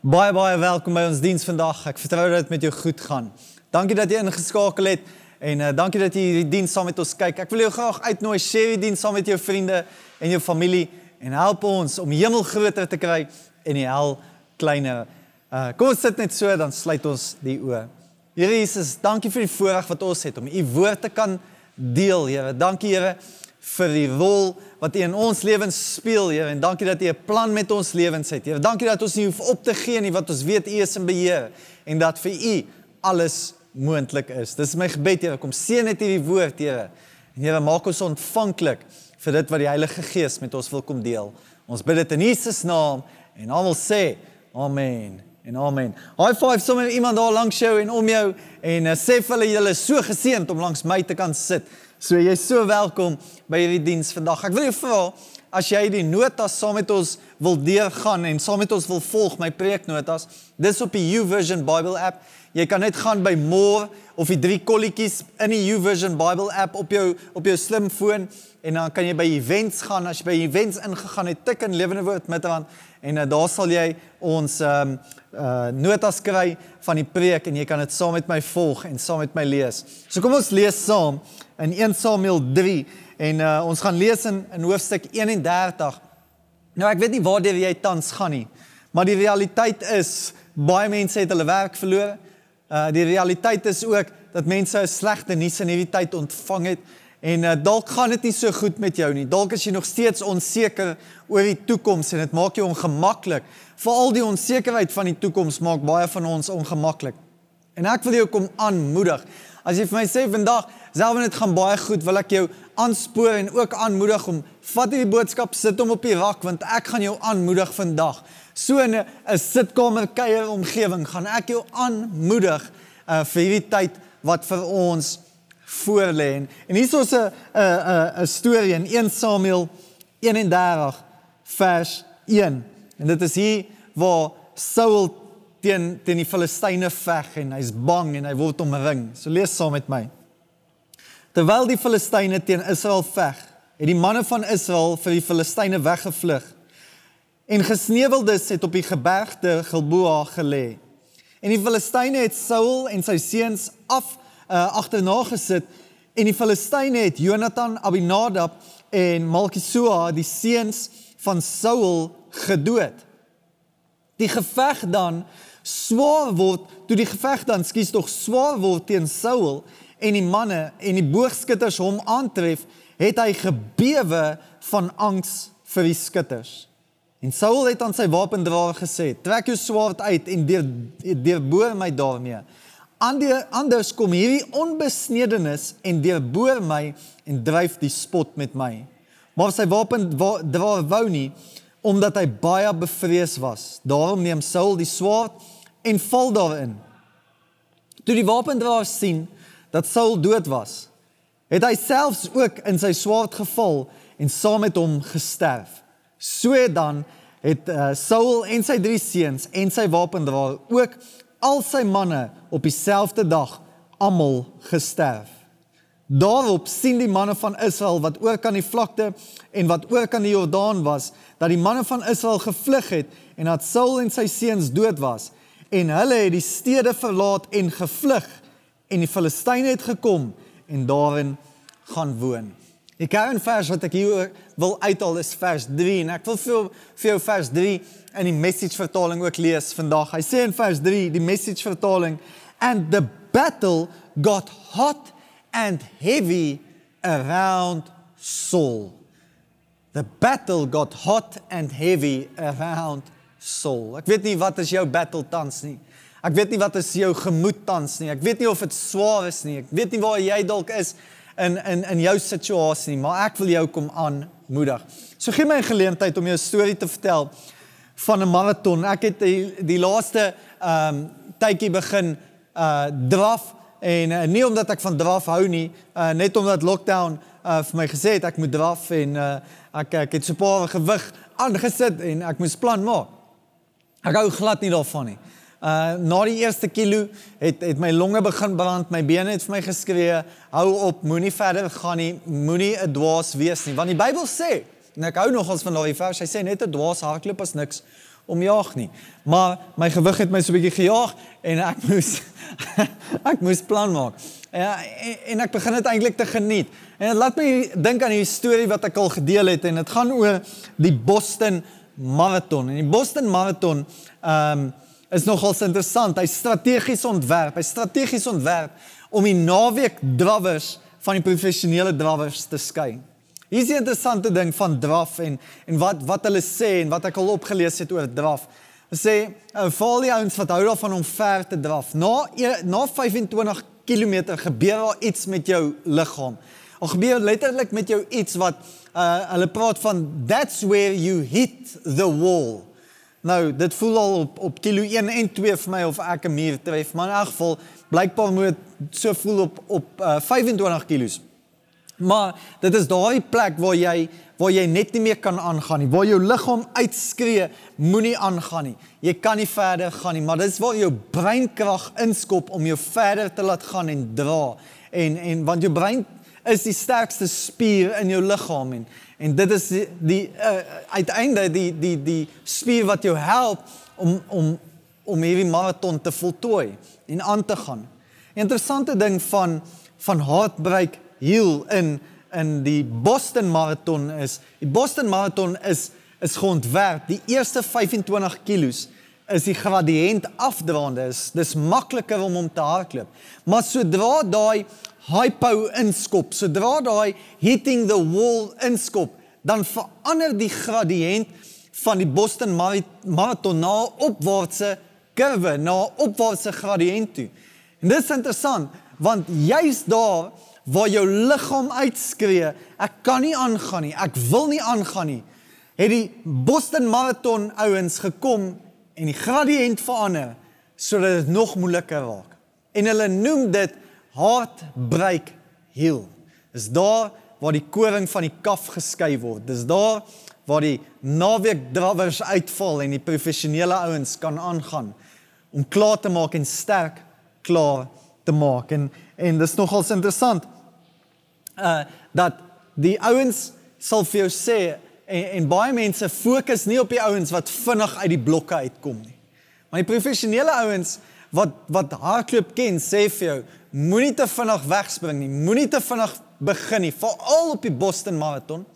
Baie baie welkom by ons diens vandag. Ek vertrou dat dit met jou goed gaan. Dankie dat jy ingeskakel het en uh, dankie dat jy hierdie diens saam met ons kyk. Ek wil jou graag uitnooi share die diens saam met jou vriende en jou familie en help ons om hemel groter te kry en die hel kleiner. Uh, kom ons sit net so dan sluit ons die oë. Here Jesus, dankie vir die voorreg wat ons het om u woord te kan deel, Here. Dankie Here vir die rol wat U in ons lewens speel, Here, en dankie dat U 'n plan met ons lewens het. Here, dankie dat ons nie hoef op te gee nie wat ons weet U is in beheer en dat vir U alles moontlik is. Dis my gebed, Here, kom seën net hierdie woord, Here. En Here, maak ons ontvanklik vir dit wat die Heilige Gees met ons wil kom deel. Ons bid dit in Jesus naam en almal sê amen. En amen. High five sommer iemand daar langs jou en om jou en uh, sê vir hulle julle is so geseënd om langs my te kan sit. So jy's so welkom by hierdie diens vandag. Ek wil jou vra as jy die notas saam met ons wil deurgaan en saam met ons wil volg my preeknotas. Dis op die YouVersion Bible app. Jy kan net gaan by More of die drie kolletjies in die YouVersion Bible app op jou op jou slimfoon en dan kan jy by events gaan. As jy by events ingegaan het, tik in Lewende Woord Middelland en uh, daar sal jy ons ehm um, uh notas kry van die preek en jy kan dit saam met my volg en saam met my lees. So kom ons lees saam in 1 Samuel 3 en uh, ons gaan lees in in hoofstuk 31. Nou ek weet nie waar jy tans gaan nie, maar die realiteit is baie mense het hulle werk verloor. Uh die realiteit is ook dat mense 'n slegte nuus in hierdie tyd ontvang het en uh, dalk gaan dit nie so goed met jou nie. Dalk is jy nog steeds onseker oor die toekoms en dit maak jou ongemaklik. Veral die onsekerheid van die toekoms maak baie van ons ongemaklik. En ek wil jou kom aanmoedig. As jy vir my sê vandag, selfs dit gaan baie goed, wil ek jou aanspoor en ook aanmoedig om vat hierdie boodskap, sit hom op die rak want ek gaan jou aanmoedig vandag. So in 'n sitkamer kuier omgewing gaan ek jou aanmoedig uh, vir hierdie tyd wat vir ons voorlê. En hier is 'n 'n 'n storie in 1 Samuel 31 vers 1. En dit is hier waar Saul teen teen die Filistyne veg en hy's bang en hy word omring. So lees saam met my. Terwyl die Filistyne teen Israel veg, het die manne van Israel vir die Filistyne weggevlug. En gesneuweldes het op die gebergte Gilboa gelê. En die Filistyne het Saul en sy seuns af uh, agterna gesit en die Filistyne het Jonathan, Abinadab en Malkisua, die seuns van Saul gedood. Die geveg dan swaar word, toe die geveg dan skuis tog swaar word teen Saul en die manne en die boogskutters hom aantref, het hy gebewe van angs vir die skutters. En Saul het aan sy wapendraer gesê: "Trek jou swaard uit en deur deurboor my daarmee. Ander anders kom hierdie onbesnedenis en deurboor my en dryf die spot met my." Maar sy wapendraer wou nie omdat hy baie bevrees was. Daarom neem Saul die swaard en val daarin. Toe die wapendraer sien dat Saul dood was, het hy selfs ook in sy swaard geval en saam met hom gesterf. So dan het uh, Saul en sy drie seuns en sy wapendraer ook al sy manne op dieselfde dag almal gesterf. Daarop sien die manne van Israel wat oor kan die vlakte en wat oor kan die Jordaan was, dat die manne van Israel gevlug het en dat Saul en sy seuns dood was en hulle het die stede verlaat en gevlug en die Filistyne het gekom en daarin gaan woon. Die kernvers wat ek hier wil uithaal is vers 3 en ek wil vir vir jou vers 3 in die message vertaling ook lees vandag. Hy sê in vers 3 die message vertaling and the battle got hot and heavy around Saul. The battle got hot and heavy around Saul. Ek weet nie wat is jou battle tans nie. Ek weet nie wat is jou gemoed tans nie. Ek weet nie of dit swaar is nie. Ek weet nie waar jy dalk is in in in jou situasie nie, maar ek wil jou kom aanmoedig. So gee my 'n geleentheid om jou storie te vertel van 'n maraton. Ek het die, die laaste ehm um, tydjie begin uh draf en uh, nie omdat ek van draf hou nie, uh, net omdat lockdown uh, vir my gesê het ek moet draf en uh, ek ek het so 'n paar gewig aangesit en ek moes plan maak. Ek hou glad nie daarvan nie. Uh na die eerste kilo het het my longe begin brand, my bene het vir my geskree, hou op, moenie verder gaan nie, moenie 'n dwaas wees nie, want die Bybel sê, en ek hou nogals van daai vers, hy sê net 'n dwaas hardloop as niks om jaag nie. Maar my gewig het my so 'n bietjie gejaag en ek moes ek moes plan maak. Ja, en, en ek begin dit eintlik te geniet. En dit laat my dink aan die storie wat ek al gedeel het en dit gaan oor die Boston Marathon. En die Boston Marathon ehm um, is nogal interessant. Hy's strategies ontwerp. Hy's strategies ontwerp om die naweek drawers van die professionele drawers te skei. Hier is die interessante ding van draf en en wat wat hulle sê en wat ek al opgelees het oor draf. Hulle sê uh, val die ouens wat hou daarvan om ver te draf. Na na 25 km gebeur daar iets met jou liggaam. Of gebeur letterlik met jou iets wat uh, hulle praat van that's where you hit the wall. Nou, dit voel al op op kilo 1 en 2 vir my of ek 'n muur tref, maar in elk geval blykbaar moet so voel op op uh, 25 kg. Maar dit is daai plek waar jy waar jy net nie meer kan aangaan nie, waar jou liggaam uitskree, moenie aangaan nie. Jy kan nie verder gaan nie, maar dit is waar jou breinkrag inskop om jou verder te laat gaan en dra. En en want jou brein is die sterkste spier in jou liggaam en en dit is die, die uh, uiteindelik die die die spier wat jou help om om om hierdie maraton te voltooi en aan te gaan. Interessante ding van van Heartbreak Hill in in die Boston Marathon is die Boston Marathon is is geontwerp die eerste 25 kilos is die gradiënt afdraande. Is dis makliker om om te hardloop. Maar sodra daai hypo inskop sodra daai hitting the wall inskop dan verander die gradiënt van die Boston Marathon na opwaartse kurwe na opwaartse gradiënt toe. En dit is interessant want juist daar waar jou liggaam uitskree, ek kan nie aangaan nie, ek wil nie aangaan nie, het die Boston Marathon ouens gekom en die gradiënt verander sodat dit nog moeiliker raak. En hulle noem dit heartbreak hill. Is daar waar die koring van die kaf geskei word. Dis daar waar die naweek drawers uitval en die professionele ouens kan aangaan om klaar te maak en sterk klaar te maak en en dis nogals interessant uh dat die ouens sal vir jou sê en, en baie mense fokus nie op die ouens wat vinnig uit die blokke uitkom nie maar die professionele ouens wat wat hardloop ken sê vir jou moenie te vinnig wegspring nie moenie te vinnig begin nie veral op die Boston Marathon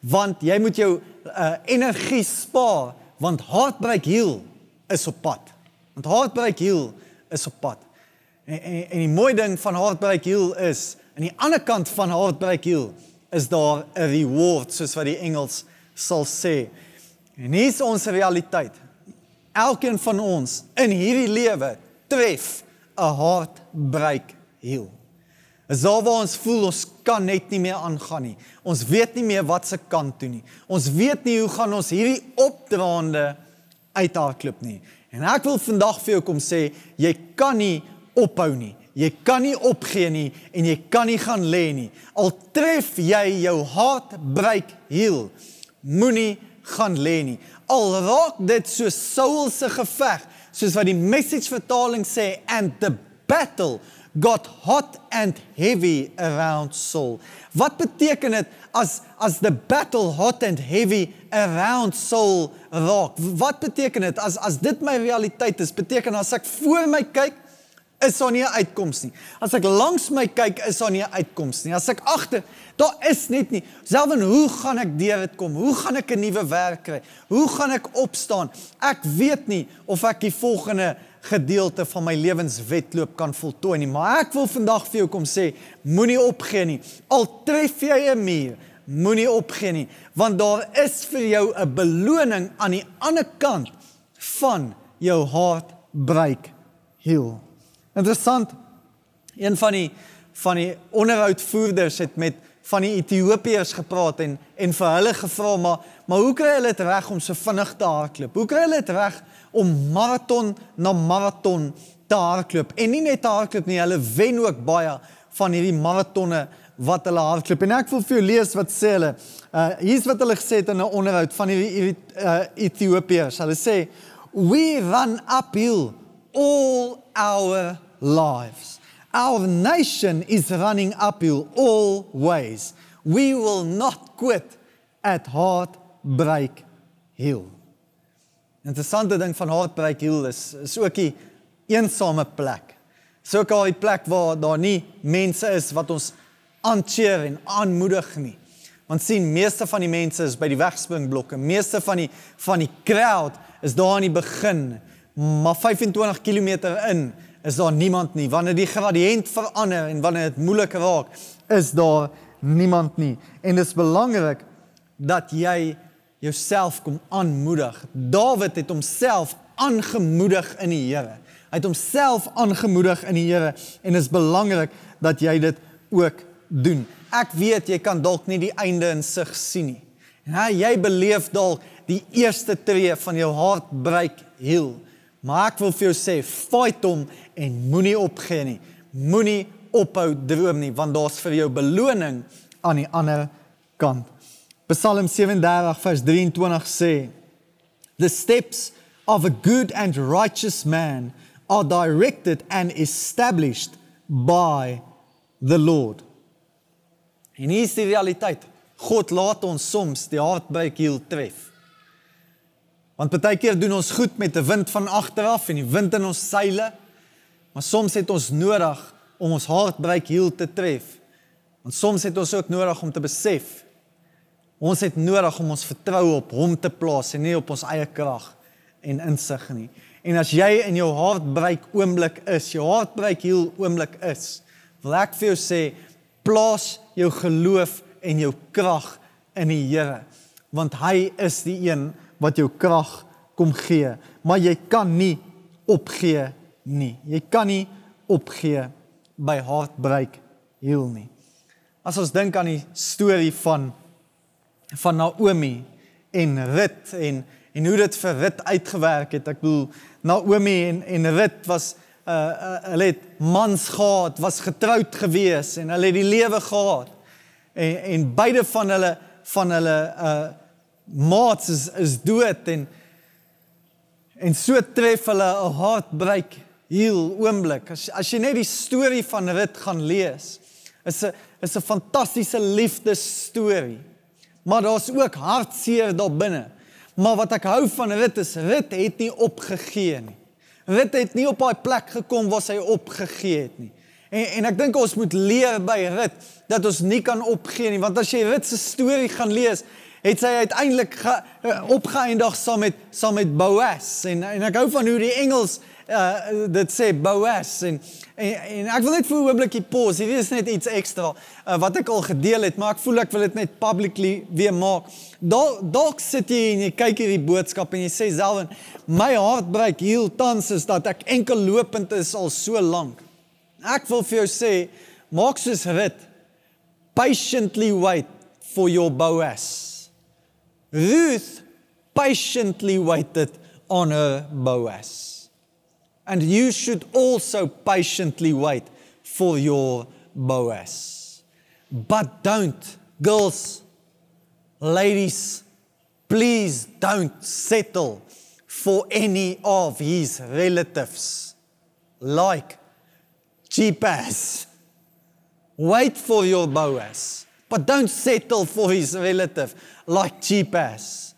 want jy moet jou uh, energie spaar want Heartbreak Hill is op pad Want Heartbreak Hill is op pad. En, en en die mooi ding van Heartbreak Hill is aan die ander kant van Heartbreak Hill is daar 'n reward soos wat die Engels sal sê. En hier is ons realiteit. Elkeen van ons in hierdie lewe tref 'n Heartbreak Hill. Is daar waar ons voel ons kan net nie meer aangaan nie. Ons weet nie meer wat se kant toe nie. Ons weet nie hoe gaan ons hierdie opdraande uithardloop nie. En ek wil vandag vir jou kom sê, jy kan nie ophou nie. Jy kan nie opgee nie en jy kan nie gaan lê nie. Al tref jy jou hart breek heel, moenie gaan lê nie. Al raak dit so Saul se geveg, soos wat die message vertaling sê and the battle got hot and heavy around Saul. Wat beteken dit as as the battle hot and heavy around Saul raak? Wat beteken dit as as dit my realiteit is? Beteken as ek voor my kyk is daar nie 'n uitkoms nie. As ek langs my kyk is daar nie 'n uitkoms nie. As ek agter, daar is net nie. Selfs hoe gaan ek deur dit kom? Hoe gaan ek 'n nuwe werk kry? Hoe gaan ek opstaan? Ek weet nie of ek die volgende gedeelte van my lewenswetloop kan voltooi nie. Maar ek wil vandag vir jou kom sê, moenie opgee nie. Al tref jy 'n muur, moenie opgee nie, want daar is vir jou 'n beloning aan die ander kant van jou hartbreek heel. Interessant. Een van die van die onderhoudvoerders het met van die Ethiopiërs gepraat en en vir hulle gevra maar maar hoe kry hulle dit reg om so vinnig te hardloop? Hoe kry hulle dit reg om maraton na maraton te hardloop. En nie net te hardloop nie, hulle wen ook baie van hierdie maratonne wat hulle hardloop. En ek wil vir jou lees wat sê hulle. Uh hier's wat hulle gesê het in 'n onderhoud van hierdie uh Ethiopiërs. Hulle sê we run uphill all our lives. Our nation is running uphill always. We will not quit at heartbreak hill. Interessante ding van Hartbreak Hill is is ook 'n eensame plek. So 'n plek waar daar nie mense is wat ons aancheer en aanmoedig nie. Want sien, meeste van die mense is by die wegspringblokke. Meeste van die van die crowd is daar aan die begin. Maar 25 km in is daar niemand nie. Wanneer die gradiënt verander en wanneer dit moeilik raak, is daar niemand nie. En dit is belangrik dat jy jouself kom aanmoedig. Dawid het homself aangemoedig in die Here. Hy het homself aangemoedig in die Here en dit is belangrik dat jy dit ook doen. Ek weet jy kan dalk nie die einde in sig sien nie. Ja, jy beleef dalk die eerste tree van jou hartbreek heel. Maar ek wil vir jou sê, fight hom en moenie opgee nie. Moenie ophou droom nie, want daar's vir jou beloning aan die ander kant. Psalm 37 vers 23 sê: The steps of a good and righteous man are directed and established by the Lord. En hier is die realiteit. God laat ons soms die hartbreek heel tref. Want baie keer doen ons goed met 'n wind van agter af en die wind in ons seile. Maar soms het ons nodig om ons hartbreek heel te tref. Want soms het ons ook nodig om te besef ons het nodig om ons vertroue op Hom te plaas en nie op ons eie krag en insig nie. En as jy in jou hartbreek oomblik is, jou hartbreek heel oomblik is, wil ek vir jou sê, plaas jou geloof en jou krag in die Here, want hy is die een wat jou krag kom gee, maar jy kan nie opgee nie. Jy kan nie opgee by hartbreek heel nie. As ons dink aan die storie van van Naomi en Rut en en hoe dit vir Rut uitgewerk het. Ek bedoel Naomi en en Rut was uh, uh hulle het mans gehad, was getroud gewees en hulle het die lewe gehad. En en beide van hulle van hulle uh maats is is dood en en so tref hulle 'n hartbreek heel oomblik. As as jy net die storie van Rut gaan lees, is 'n is 'n fantastiese liefdesstorie. Maar daar's ook hartseer daar binne. Maar wat ek hou van Rut is Rut het nie opgegee nie. Rut het nie op daai plek gekom waar sy opgegee het nie. En en ek dink ons moet leer by Rut dat ons nie kan opgee nie, want as jy Rut se storie gaan lees, het sy uiteindelik eh, opgeëindig saam met saam met Boas en en ek hou van hoe die Engels uh dit sê Boas en, en en ek wil net vir 'n oombliekie pause. Hier is net iets ekstra uh, wat ek al gedeel het, maar ek voel ek wil dit net publicly weer maak. Dalk dalk sit jy en jy kyk hierdie boodskap en jy sê self my hart breek heel tans is dat ek enkel lopend is al so lank. Ek wil vir jou sê maak soos Rut. Patiently wait for your Boas. Ruth patiently waited on her Boaz. And you should also patiently wait for your Boaz. But don't, girls, ladies, please don't settle for any of his relatives like Jeepaz. Wait for your Boaz, but don't settle for his relative like Jeepaz,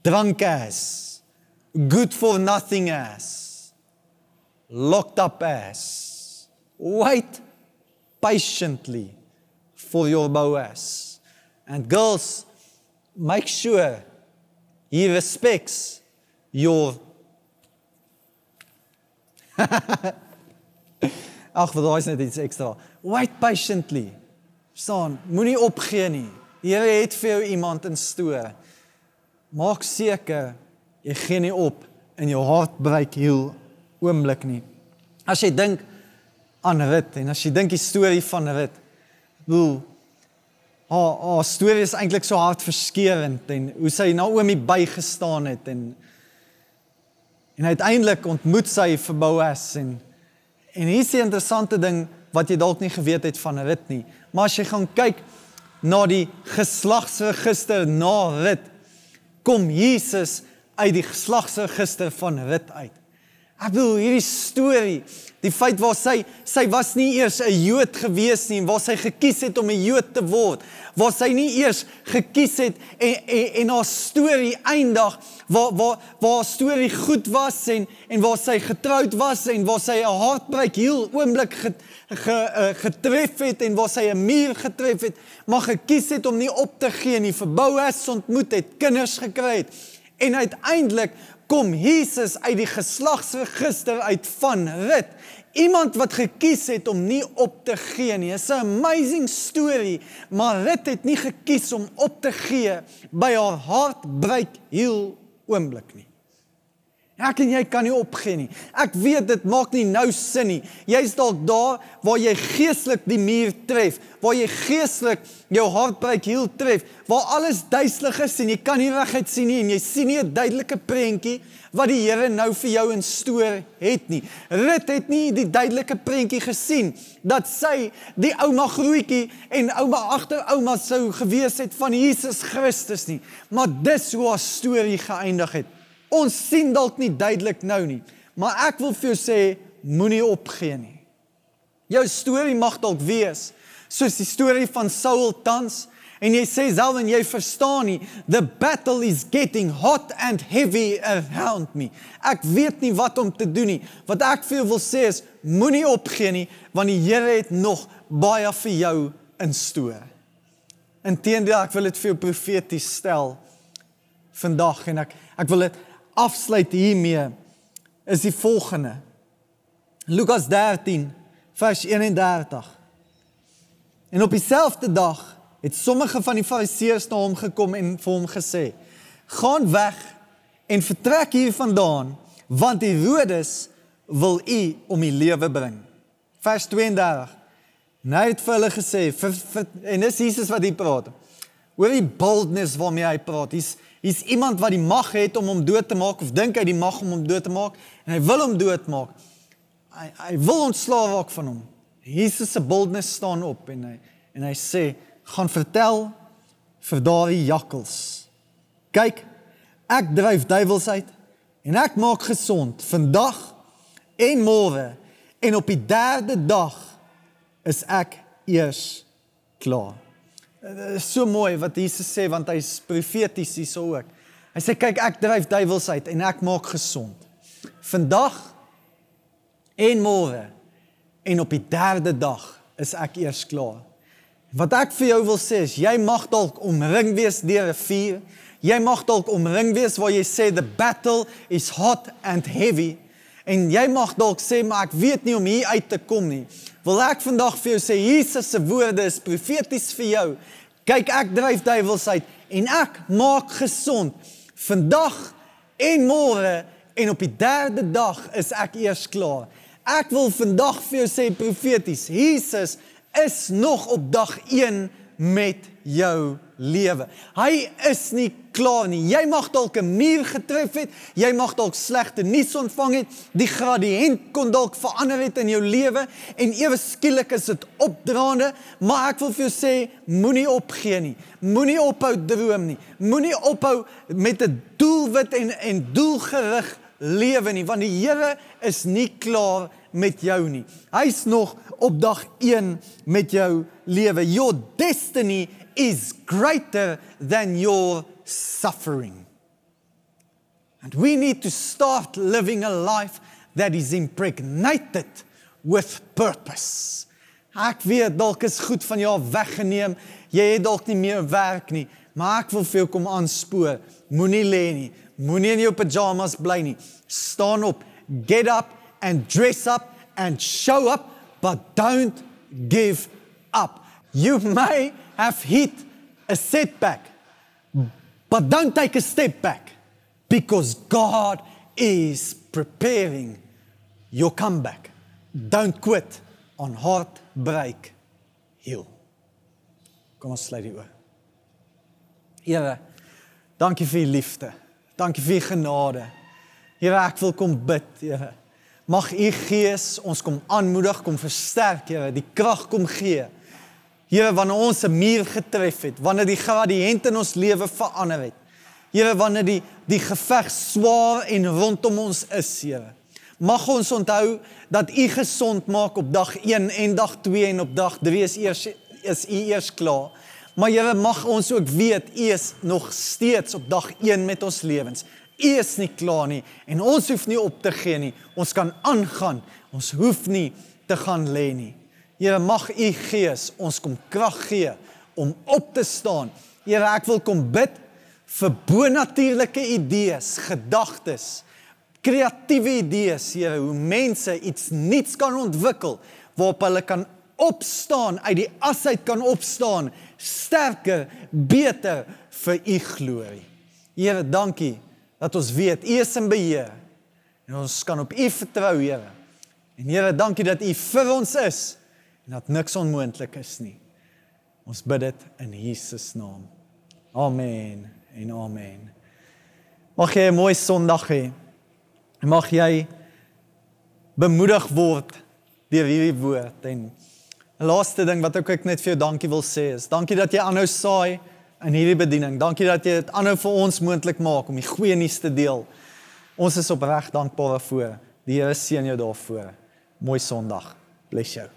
drunk ass, good for nothing ass locked up as. Wait patiently for your Boaz. And girls, make sure he respects your. Ag, wat daai is net iets ekstra. Wait patiently. Staan, moenie opgee nie. Die Here het vir jou iemand in stoor. Maak seker jy gee nie op in jou hart breek heel oomblik nie. As jy dink aan Rut en as jy dink die storie van Rut, hoe haar haar storie is eintlik so hartverskeurende en hoe sy Naomi bygestaan het en en uiteindelik ontmoet sy vir Boas en en hier is 'n interessante ding wat jy dalk nie geweet het van Rut nie. Maar as jy gaan kyk na die geslagsregister na Rut, kom Jesus uit die geslagsregister van Rut uit. Ek bedoel hierdie storie, die feit waar sy sy was nie eers 'n Jood gewees nie, waar sy gekies het om 'n Jood te word, waar sy nie eers gekies het en en, en haar storie eindig waar waar waar haar storie goed was en en waar sy getroud was en waar sy 'n hartbreuk heel oomblik get, ge, uh, getref het en waar sy 'n muur getref het, maar gekies het om nie op te gee nie, vir Boas ontmoet het, kinders gekry het en uiteindelik kom Jesus uit die geslagsregister uit van Rut. Iemand wat gekies het om nie op te gee nie. It's 'n amazing story, maar Rut het nie gekies om op te gee by haar hartbreuk heel oomblik nie. Ek en jy kan nie opgee nie. Ek weet dit maak nie nou sin nie. Jy's dalk daar waar jy geestelik die muur tref, waar jy geestelik jou hartbreuk heel tref, waar alles duiselig is en jy kan nie reguit sien nie en jy sien nie 'n duidelike prentjie wat die Here nou vir jou instoor het nie. Rut het nie die duidelike prentjie gesien dat sy die ouma grootjie en ouma agterouma sou gewees het van Jesus Christus nie. Maar dis hoe haar storie geëindig het. Ons sien dalk nie duidelik nou nie, maar ek wil vir jou sê moenie opgee nie. Jou storie mag dalk wees soos die storie van Saul tans en jy sê self en jy verstaan nie the battle is getting hot and heavy around me. Ek weet nie wat om te doen nie. Wat ek vir jou wil sê is moenie opgee nie want die Here het nog baie vir jou in store. Inteendeel ek wil dit vir jou profeties stel vandag en ek ek wil dit afsluit hiermee is die volgende. Lukas 13 vers 31. En op dieselfde dag het sommige van die fariseërs na hom gekom en vir hom gesê: "Gaan weg en vertrek hiervandaan, want Herodes wil u om die lewe bring." Vers 32. Nou het vir hulle gesê vir, vir, en dis Jesus wat hier praat. Hoor die boldness waarmee hy praat. Hy's Hier's iemand wat die mag het om hom dood te maak of dink hy die mag om hom dood te maak en hy wil hom doodmaak. Hy hy wil ontslaaw raak van hom. Jesus se boldness staan op en hy en hy sê gaan vertel vir daardie jakkals. Kyk, ek dryf duiwels uit en ek maak gesond vandag en môre en op die derde dag is ek eers klaar. Dit is so mooi wat Jesus sê want hy's profeties hierso ook. Hy sê kyk ek dryf duiwels uit en ek maak gesond. Vandag en môre en op die derde dag is ek eers klaar. Wat ek vir jou wil sê is jy mag dalk omring wees deur 'n vuur. Jy mag dalk omring wees waar jy sê the battle is hot and heavy en jy mag dalk sê maar ek weet nie om hier uit te kom nie. Wil ek vandag vir jou sê Jesus se woorde is profeties vir jou. Kyk ek dryf duiwels uit en ek maak gesond. Vandag en môre en op die derde dag is ek eers klaar. Ek wil vandag vir jou sê profeties, Jesus is nog op dag 1 met jou lewe. Hy is nie klaar nie. Jy mag dalk 'n muur getref het, jy mag dalk slegte nuus ontvang het, die gradiënt kon dalk verander het in jou lewe en ewe skielik is dit opdraande, maar ek wil vir jou sê, moenie opgee nie. Moenie ophou droom nie. Moenie ophou met 'n doelwit en en doelgerig lewe nie, want die Here is nie klaar met jou nie. Hy's nog op dag 1 met jou lewe. Your destiny is greater than your suffering. And we need to start living a life that is impregnated with purpose. Ek weet dalk is goed van jou weggeneem. Jy het dalk nie meer werk nie, maar ek wil vir jou kom aanspoor. Moenie lê nie. Moenie in jou pyjamas bly nie. Staan op. Get up and dress up and show up, but don't give up. You may have hit a setback, but don't take a step back because God is preparing your comeback. Don't quit on heartbreak hill. Kom ons sluit die oë. Here, dankie vir u liefde. Dankie vir u genade. Here, ek wil kom bid, Here. Mag u Gees ons kom aanmoedig, kom versterk, Here, die krag kom gee. Here, wanneer ons 'n muur getref het, wanneer die gradiënt in ons lewe verander het. Here, wanneer die die geveg swaar en rondom ons is, Here. Mag ons onthou dat U gesond maak op dag 1 en dag 2 en op dag 3 is eers is U eers klaar. Maar Here, mag ons ook weet U is nog steeds op dag 1 met ons lewens. U is nie klaar nie en ons hoef nie op te gee nie. Ons kan aangaan. Ons hoef nie te gaan lê nie. Here, mag U Gees ons kom krag gee om op te staan. Here, ek wil kom bid vir bonatuurlike idees, gedagtes, kreatiewe idees, Here, hoe mense iets nuuts kan ontwikkel waarop hulle kan opstaan, uit die as uit kan opstaan, sterker, beter vir U glorie. Here, dankie dat ons weet U is in beheer en ons kan op U vertrou, Here. En Here, dankie dat U vir ons is en dat niks onmoontlik is nie. Ons bid dit in Jesus naam. Amen en amen. Mag jy 'n mooi Sondag hê. Mag jy bemoedig word deur hierdie woord en 'n laaste ding wat ek net vir jou dankie wil sê is dankie dat jy aanhou saai in hierdie bediening. Dankie dat jy dit aanhou vir ons moontlik maak om die goeie nuus te deel. Ons is opreg dankbaar daarvoor. Die Here seën jou daarvoor. Mooi Sondag. Bless jou.